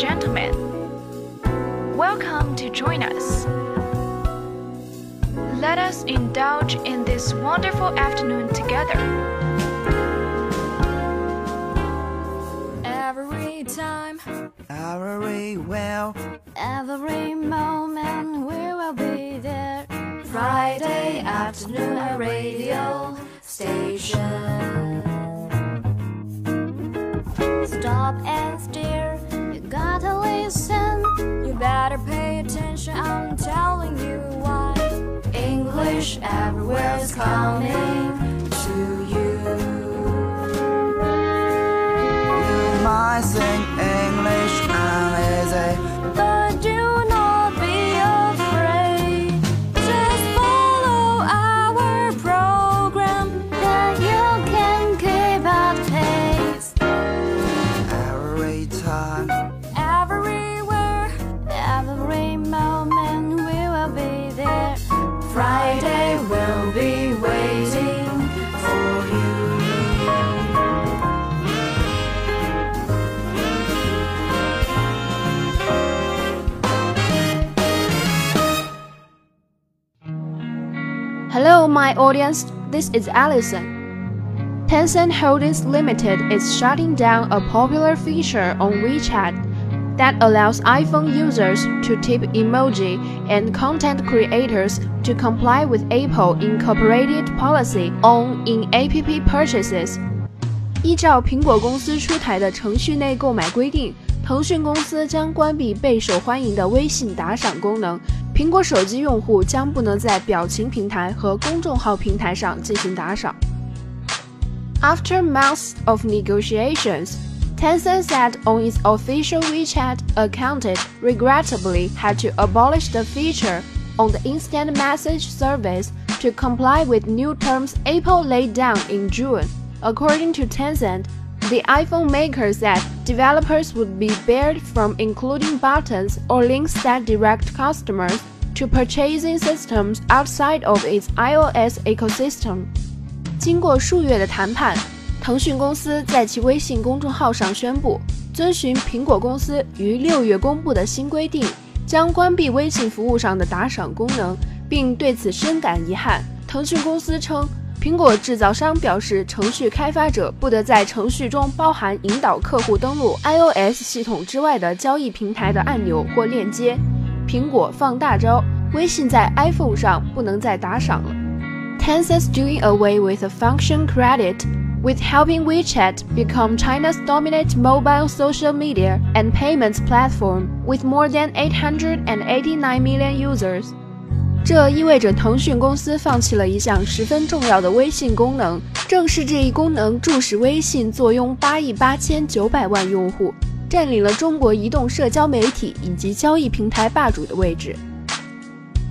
gentlemen, welcome to join us. Let us indulge in this wonderful afternoon together. Every time, Every well, every moment, we will be there. Friday afternoon, a radio station. Stop and stare, gotta listen. You better pay attention, I'm telling you why. English everywhere is coming to you. you might sing Hello, my audience. This is Allison. Tencent Holdings Limited is shutting down a popular feature on WeChat that allows iPhone users to tip emoji and content creators to comply with Apple incorporated policy on in-app purchases. 依照苹果公司出台的程序内购买规定，腾讯公司将关闭备受欢迎的微信打赏功能。 苹果手机用户将不能在表情平台和公众号平台上进行打赏。After months of negotiations, Tencent said on its official WeChat account it regrettably had to abolish the feature on the instant message service to comply with new terms Apple laid down in June. According to Tencent, the iPhone maker said developers would be barred from including buttons or links that direct customers to purchasing systems outside of its iOS ecosystem. 经过数月的谈判，腾讯公司在其微信公众号上宣布，遵循苹果公司于六月公布的新规定，将关闭微信服务上的打赏功能，并对此深感遗憾。腾讯公司称，苹果制造商表示，程序开发者不得在程序中包含引导客户登录 iOS 系统之外的交易平台的按钮或链接。苹果放大招，微信在 iPhone 上不能再打赏了。Tencent's doing away with a function credit, with helping WeChat become China's dominant mobile social media and payments platform with more than 889 million users. 这意味着腾讯公司放弃了一项十分重要的微信功能，正是这一功能助使微信坐拥八亿八千九百万用户，占领了中国移动社交媒体以及交易平台霸主的位置。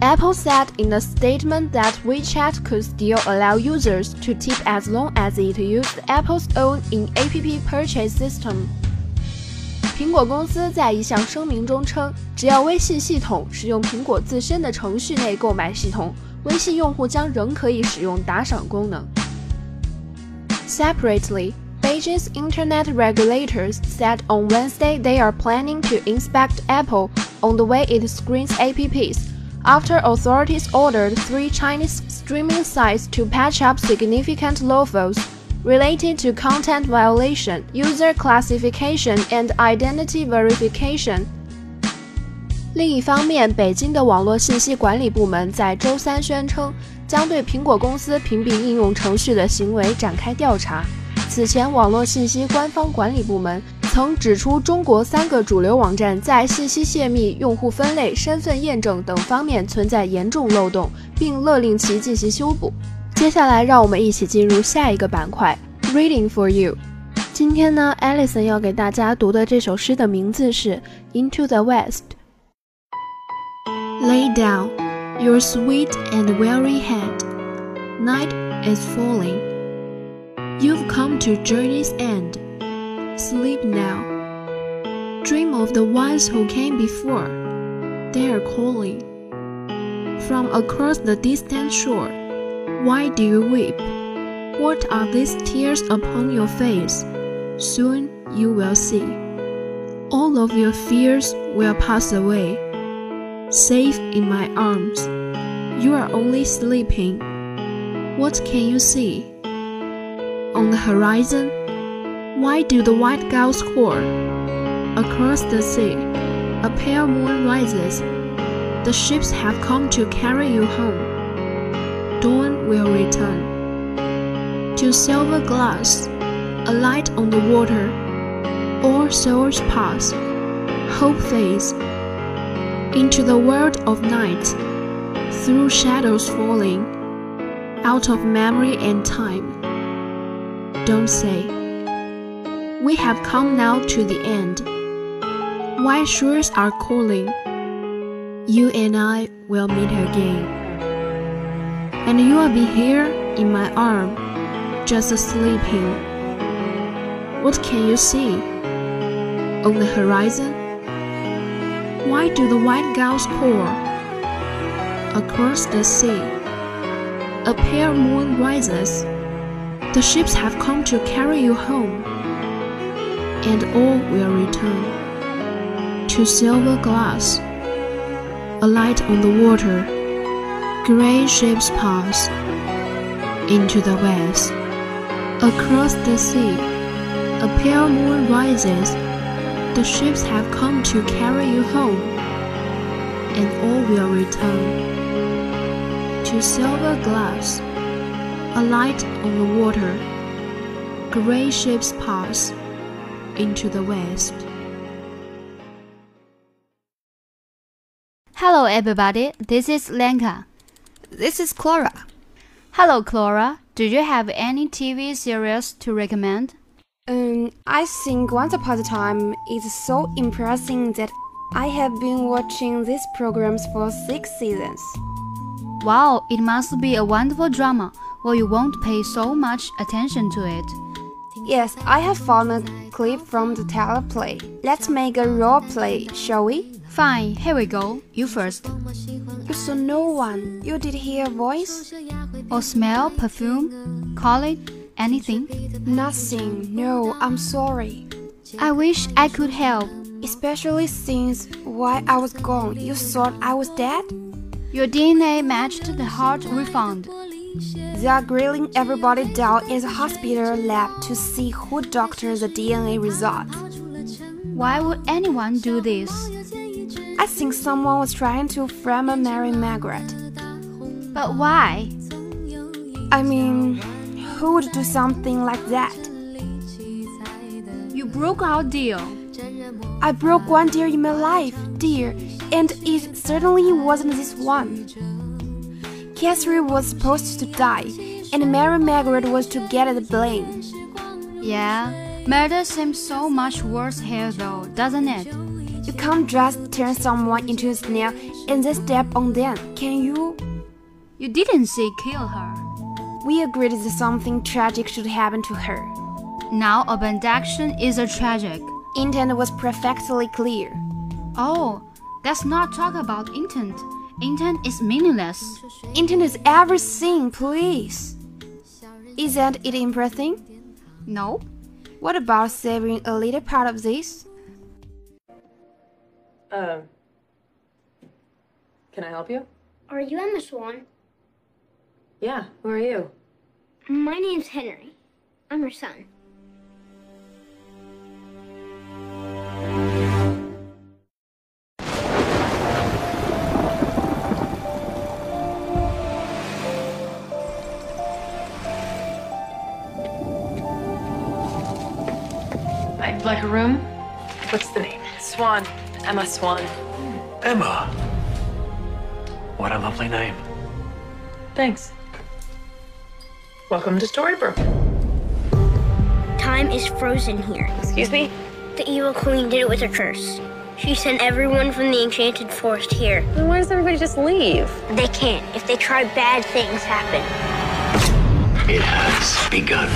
Apple said in a statement that WeChat could still allow users to tip as long as it used Apple's own in-app purchase system. 苹果公司在一项声明中称，只要微信系统使用苹果自身的程序内购买系统，微信用户将仍可以使用打赏功能。Separately, Beijing's internet regulators said on Wednesday they are planning to inspect Apple on the way it screens apps after authorities ordered three Chinese streaming sites to patch up significant loopholes related to content violation, user classification, and identity verification. 另一方面，北京的网络信息管理部门在周三宣称，将对苹果公司屏蔽应用程序的行为展开调查。 此前，网络信息官方管理部门曾指出，中国三个主流网站在信息泄密、用户分类、身份验证等方面存在严重漏洞，并勒令其进行修补。接下来，让我们一起进入下一个板块，Reading for You。今天呢，Alison 要给大家读的这首诗的名字是《Into the West》。Lay down your sweet and weary head. Night is falling. You've come to journey's end. Sleep now. Dream of the ones who came before. They are calling. From across the distant shore, why do you weep? What are these tears upon your face? Soon you will see. All of your fears will pass away. Safe in my arms, you are only sleeping. What can you see? On the horizon, why do the white gulls call? Across the sea, a pale moon rises. The ships have come to carry you home. Dawn will return. To silver glass, a light on the water. All souls pass, hope fades. Into the world of night, through shadows falling, out of memory and time. Don't say, We have come now to the end. White shores are calling. You and I will meet again. And you will be here in my arm, just sleeping. What can you see? On the horizon? Why do the white gulls call? Across the sea, a pale moon rises. The ships have come to carry you home, and all will return to silver glass, a light on the water. Gray ships pass into the west. Across the sea, a pale moon rises. The ships have come to carry you home, and all will return to silver glass, a light on the water. Gray ships pass into the west. Hello, everybody. This is Lenka. This is Clara. Hello, Clara. Do you have any TV series to recommend? Um, I think Once Upon a Time is so impressive that I have been watching these programs for six seasons. Wow, it must be a wonderful drama where you won't pay so much attention to it. Yes, I have found a clip from the teleplay. Let's make a role play, shall we? Fine, here we go. You first. You saw no one. You did hear a voice? Or smell, perfume, call it, anything? Nothing. No, I'm sorry. I wish I could help. Especially since while I was gone, you thought I was dead? Your DNA matched the heart we found. They are grilling everybody down in the hospital lab to see who doctors the DNA results. Why would anyone do this? I think someone was trying to frame Mary Margaret. But why? I mean, who would do something like that? You broke our deal. I broke one deal in my life, dear, and it certainly wasn't this one. Catherine was supposed to die, and Mary Margaret was to get the blame. Yeah, murder seems so much worse here though, doesn't it? You can't just turn someone into a snail and then step on them, can you? You didn't say kill her. We agreed that something tragic should happen to her. Now abduction is a tragic. Intent was perfectly clear. Oh, let's not talk about intent. Intent is meaningless. Intent is everything, please. Isn't it impressive? No? What about saving a little part of this? Uh, can I help you? Are you Emma Swan? Yeah, who are you? My name's Henry. I'm your son. I'd like a room. What's the name? Swan. Emma Swan. Emma. What a lovely name. Thanks. Welcome to Storybrooke. Time is frozen here. Excuse me? The evil queen did it with her curse. She sent everyone from the enchanted forest here. Then why does everybody just leave? They can't. If they try, bad things happen. It has begun.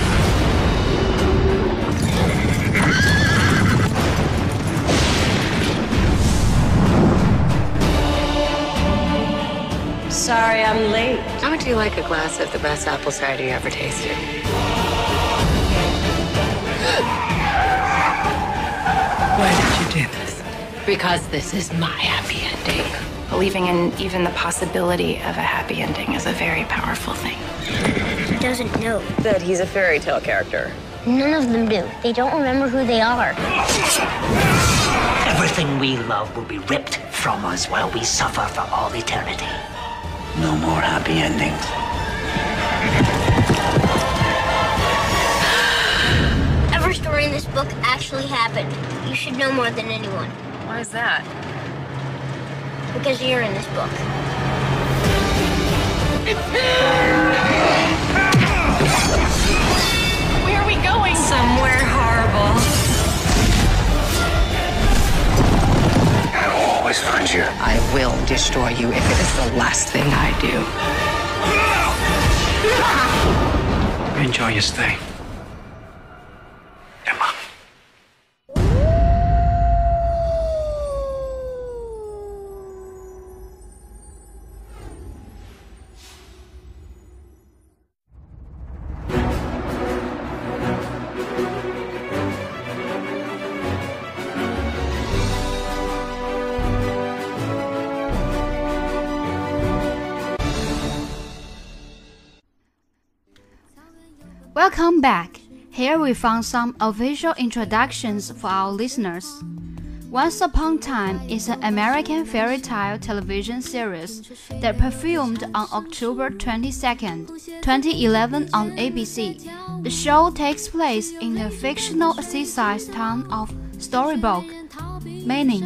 Sorry, I'm late. How would you like a glass of the best apple cider you ever tasted? Why did you doing this? Because this is my happy ending. Believing in even the possibility of a happy ending is a very powerful thing. He doesn't know. That he's a fairy tale character. None of them do. They don't remember who they are. Everything we love will be ripped from us while we suffer for all eternity. No more happy endings. Every story in this book actually happened. You should know more than anyone. Why is that? Because you're in this book. Where are we going? Somewhere horrible. I will destroy you if it is the last thing I do. Enjoy your stay. Back. Here we found some official introductions for our listeners. Once Upon Time is an American fairy tale television series that performed on October 22nd, 2011 on ABC. The show takes place in the fictional seaside town of Storybrooke, meaning,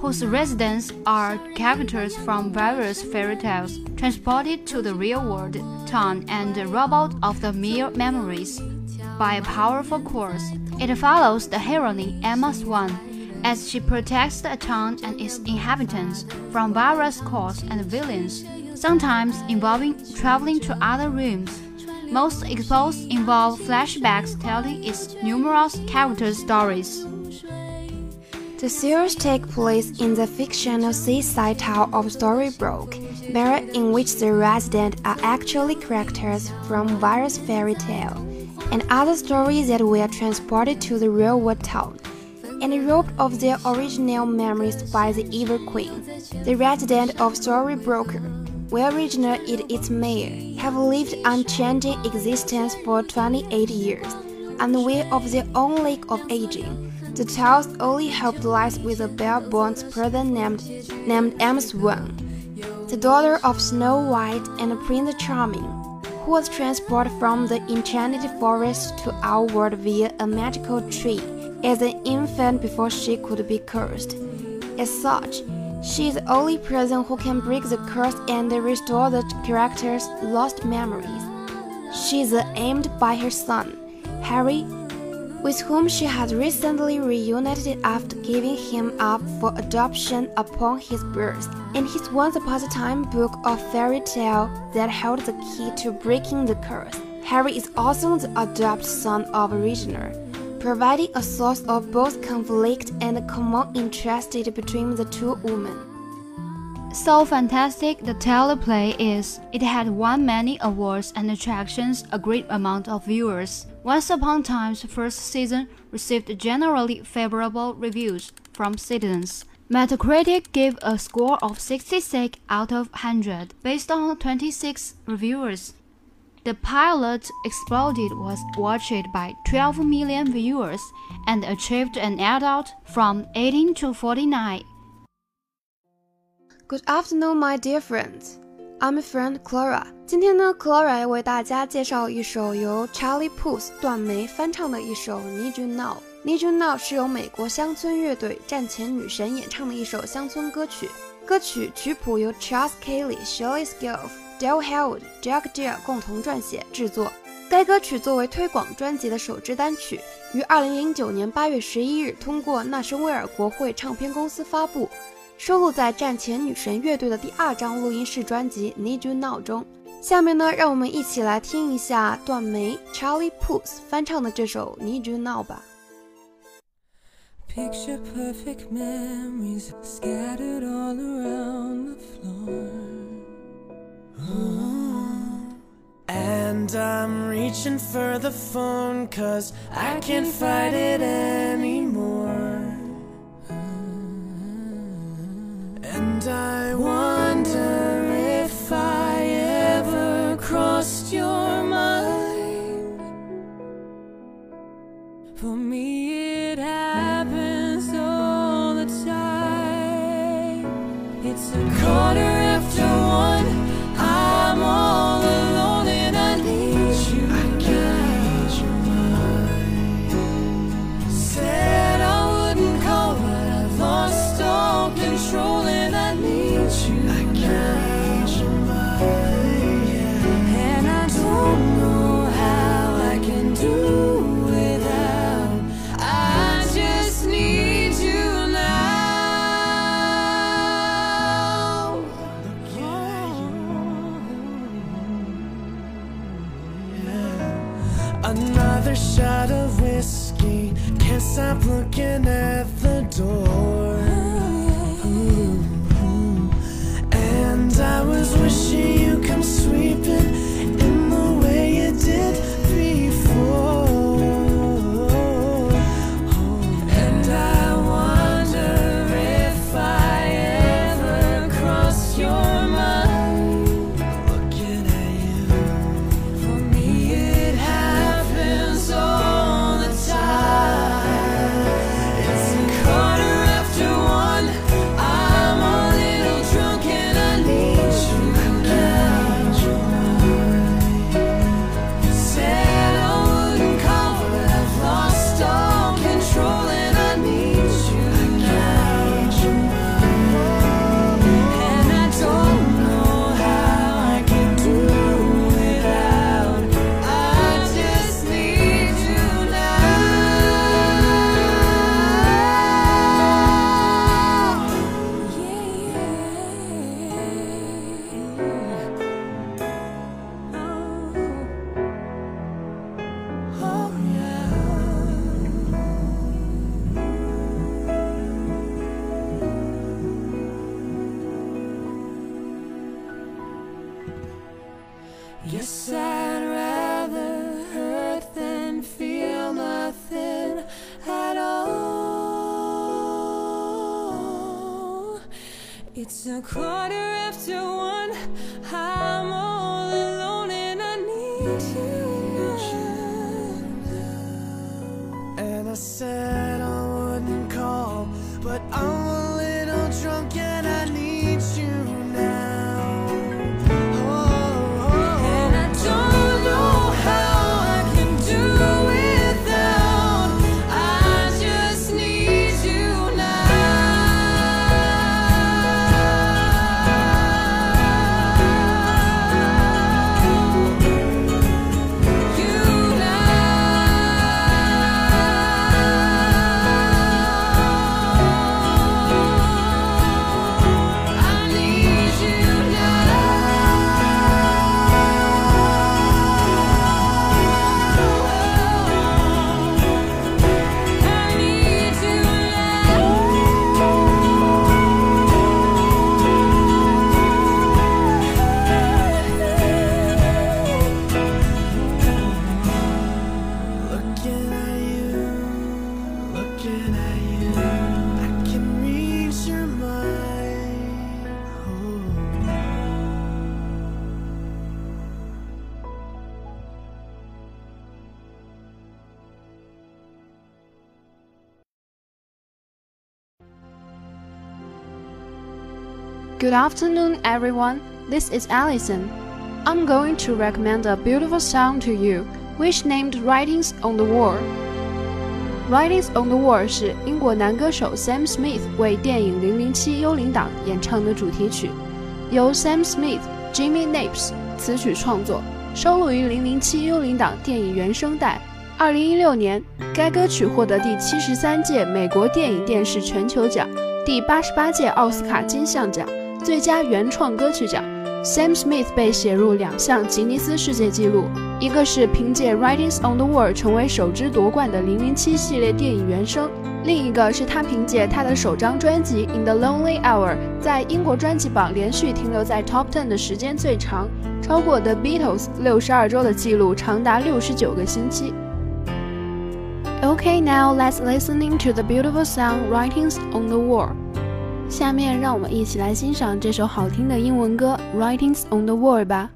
whose residents are characters from various fairy tales transported to the real world town and robbed of the mere memories by a powerful curse. It follows the heroine Emma Swan as she protects the town and its inhabitants from various curses and villains, sometimes involving traveling to other rooms. Most exposed involve flashbacks telling its numerous character stories. The series takes place in the fictional seaside town of Storybrooke, Maine, in which the residents are actually characters from various fairy tales and other stories that were transported to the real world town and robbed of their original memories by the evil queen. The residents of Storybrooke, where originally it its mayor, have lived unchanging existence for 28 years, unaware of their own lack of aging. The child's only hope lies with a bell-born person named, named Emma Swan, the daughter of Snow White and Prince Charming, who was transported from the enchanted forest to our world via a magical tree as an infant before she could be cursed. As such, she is the only person who can break the curse and restore the character's lost memories. She is aimed by her son, Harry, with whom she had recently reunited after giving him up for adoption upon his birth, and his once upon a time book of fairy tale that held the key to breaking the curse. Harry is also the adopted son of Regina, providing a source of both conflict and common interest between the two women. So fantastic the teleplay is, it had won many awards and attractions a great amount of viewers. Once Upon Time's first season received generally favorable reviews from citizens. Metacritic gave a score of 66 out of 100 based on 26 reviewers. The pilot exploded was watched by 12 million viewers and achieved an adult from 18 to 49. Good afternoon, my dear friends. I'm friend Clara. 今天呢，Clara 要为大家介绍一首由 Charlie Puth 断眉翻唱的一首《Need You Now》。《Need You Now》是由美国乡村乐队战前女神演唱的一首乡村歌曲。歌曲曲谱由 Charles Kelly、Shirley Scarf、Dale Howard、Jack Jill 共同撰写制作。该歌曲作为推广专辑的首支单曲，于2009年8月11日通过纳什维尔国会唱片公司发布。收录在战前女神乐队的第二张录音室专辑《Need You Now》中。下面呢，让我们一起来听一下段梅 Charlie Puth 翻唱的这首《Need You Now》吧。Picture perfect memories scattered all around the floor. Ooh. And I'm reaching for the phone cause I can't fight it anymore. And I wonder if I ever crossed your mind. For me, it happens all the time. It's a quarter It's a quarter after one. I'm all alone and I need you. And I said I wouldn't call, but I'm a little drunk and I need you Good afternoon, everyone. This is Allison. I'm going to recommend a beautiful song to you, which named Writings on the Wall. Writings on the Wall 是英国男歌手 Sam Smith 为电影《零零七：幽灵党》演唱的主题曲，由 Sam Smith、Jimmy Napes 词曲创作，收录于《零零七：幽灵党》电影原声带。二零一六年，该歌曲获得第七十三届美国电影电视全球奖、第八十八届奥斯卡金像奖最佳原创歌曲奖。Sam Smith 被写入两项吉尼斯世界纪录，一个是凭借《Writings on the Wall》成为首支夺冠的《零零七》系列电影原声，另一个是他凭借他的首张专辑《In the Lonely Hour》在英国专辑榜连续停留在 Top Ten 的时间最长，超过 The Beatles 六十二周的记录长达六十九个星期。Okay, now let's listening to the beautiful song Writings on the Wall. 下面让我们一起来欣赏这首好听的英文歌 writings on the wall 吧。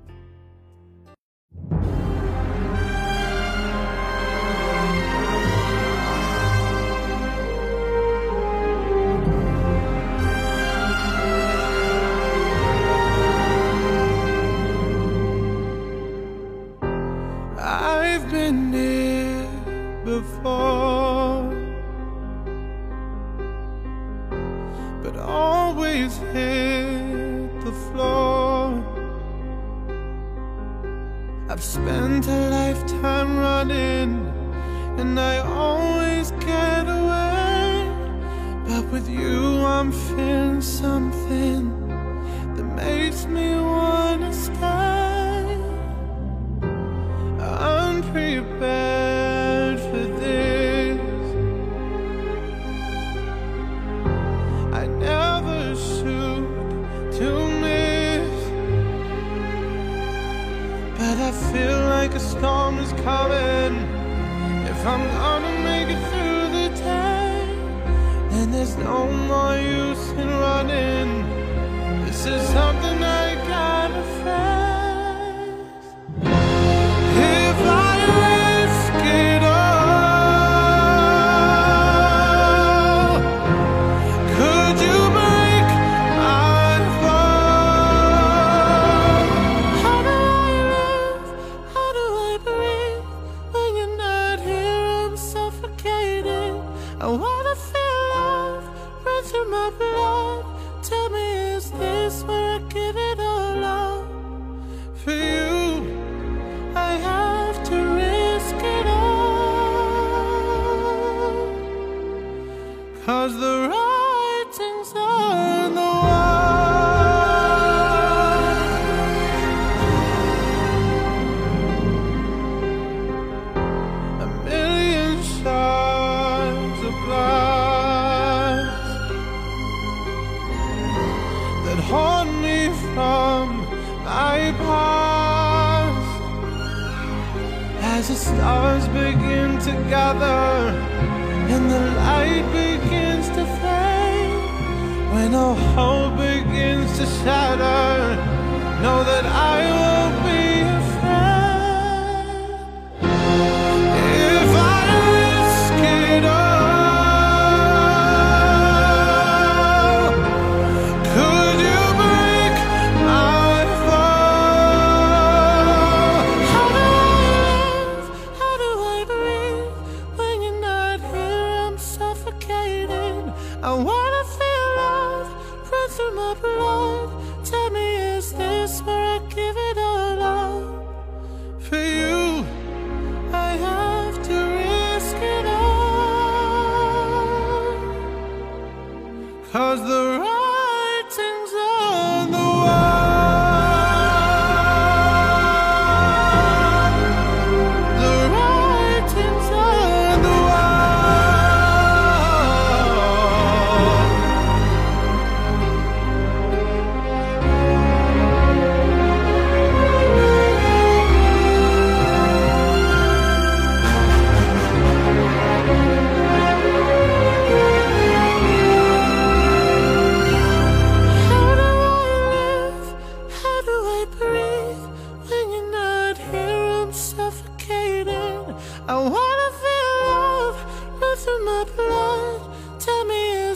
prepared for this. I never shoot to miss But I feel like a storm is coming. If I'm gonna make it through the day Then there's no more use in running. This is I wanna feel love run through my veins. together and the light begins to fade. When all hope begins to shatter know that I will be Cause the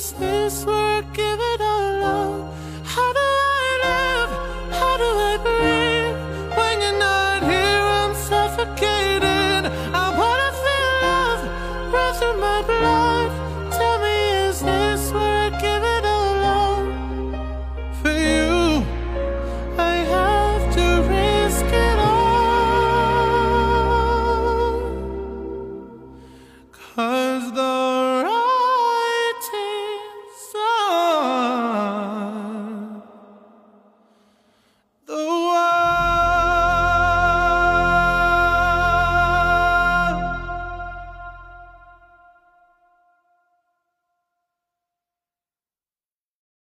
is this we're?